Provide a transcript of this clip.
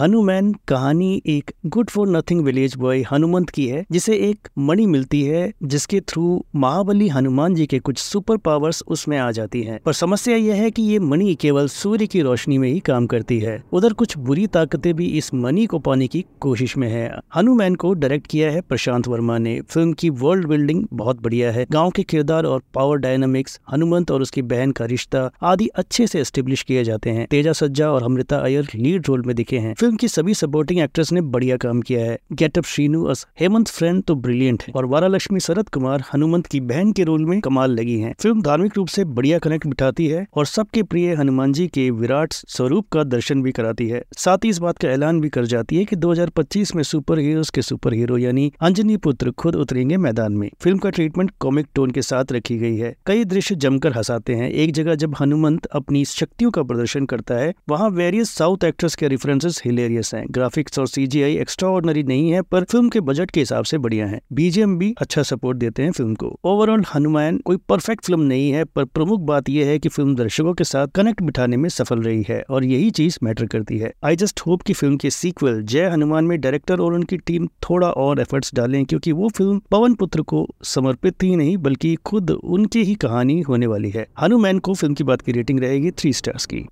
हनुमान कहानी एक good for nothing village boy Hanumanth की है, जिसे एक मणि मिलती है, जिसके थ्रू महाबली हनुमान जी के कुछ सुपर पावर्स उसमें आ जाती हैं। पर समस्या यह है कि ये मणि केवल सूर्य की रोशनी में ही काम करती है। उधर कुछ बुरी ताकतें भी इस मणि को पाने की कोशिश में है। हनुमान को डायरेक्ट किया है प्रशांत वर्मा ने। फ़िल्म की वर्ल्ड बिल्डिंग बहुत बढ़िया है। गाँव के किरदार और पावर डायनामिक्स हनुमंत और उसकी बहन का रिश्ता आदि अच्छे से एस्टेब्लिश किए जाते हैं। तेजा सज्जा और अमृता अयर लीड रोल में दिखे हैं। फ़िल्म की सभी सपोर्टिंग एक्ट्रेस ने बढ़िया काम किया है। Getup Srinu as Hemanth friend तो ब्रिलियंट है। और वारालक्ष्मी, शरद कुमार, हनुमंत की बहन के रोल में कमाल लगी है। फ़िल्म धार्मिक रूप से बढ़िया कनेक्ट बिठाती है और सबके प्रिय हनुमान जी के विराट स्वरूप का दर्शन भी कराती है। साथ ही इस बात का ऐलान भी कर जाती है की दो हज़ार पच्चीस में सुपर हीरोज के सुपर हीरो यानी अंजनी पुत्र खुद उतरेंगे मैदान में। फ़िल्म का ट्रीटमेंट कॉमिक टोन के साथ रखी गई है। कई दृश्य जमकर हंसाते हैं। एक जगह जब हनुमंत अपनी शक्तियों का प्रदर्शन करता है, वहाँ वेरियस साउथ एक्टर्स के रेफरेंसेस हिलेरियस हैं। ग्राफिक्स और सीजीआई एक्स्ट्रा नहीं है, पर फ़िल्म के बजट के हिसाब से बढ़िया है। बीजेएम भी अच्छा सपोर्ट देते हैं फ़िल्म को। ओवरऑल हनुमान कोई परफेक्ट फ़िल्म नहीं है, पर प्रमुख बात यह है कि फ़िल्म दर्शकों के साथ कनेक्ट बिठाने में सफल रही है और यही चीज़ मैटर करती है। आई जस्ट होप की फ़िल्म के सीक्वल जय हनुमान में डायरेक्टर और उनकी टीम थोड़ा और एफर्ट्स डालें, क्योंकि वो फ़िल्म पवन पुत्र को समर्पित ही नहीं, बल्कि खुद उनकी ही कहानी होने वाली है। हनुमान को फ़िल्म की बात की रेटिंग रहेगी थ्री स्टार्स की।